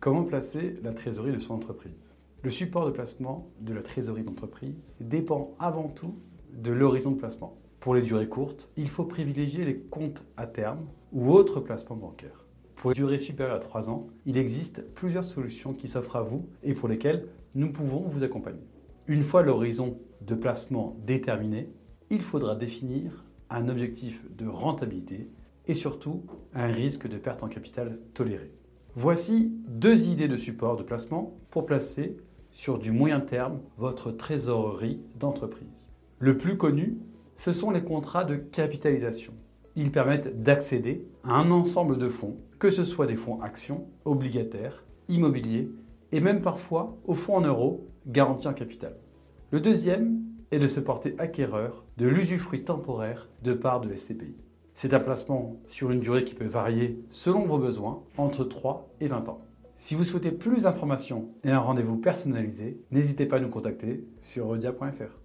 Comment placer la trésorerie de son entreprise? Le support de placement de la trésorerie d'entreprise dépend avant tout de l'horizon de placement. Pour les durées courtes, il faut privilégier les comptes à terme ou autres placements bancaires. Pour les durées supérieures à 3 ans, il existe plusieurs solutions qui s'offrent à vous et pour lesquelles nous pouvons vous accompagner. Une fois l'horizon de placement déterminé, il faudra définir un objectif de rentabilité et surtout un risque de perte en capital toléré. Voici deux idées de support de placement pour placer sur du moyen terme votre trésorerie d'entreprise. Le plus connu, ce sont les contrats de capitalisation. Ils permettent d'accéder à un ensemble de fonds, que ce soit des fonds actions, obligataires, immobiliers et même parfois aux fonds en euros garantis en capital. Le deuxième est de se porter acquéreur de l'usufruit temporaire de parts de SCPI. C'est un placement sur une durée qui peut varier selon vos besoins entre 3 et 20 ans. Si vous souhaitez plus d'informations et un rendez-vous personnalisé, n'hésitez pas à nous contacter sur redia.fr.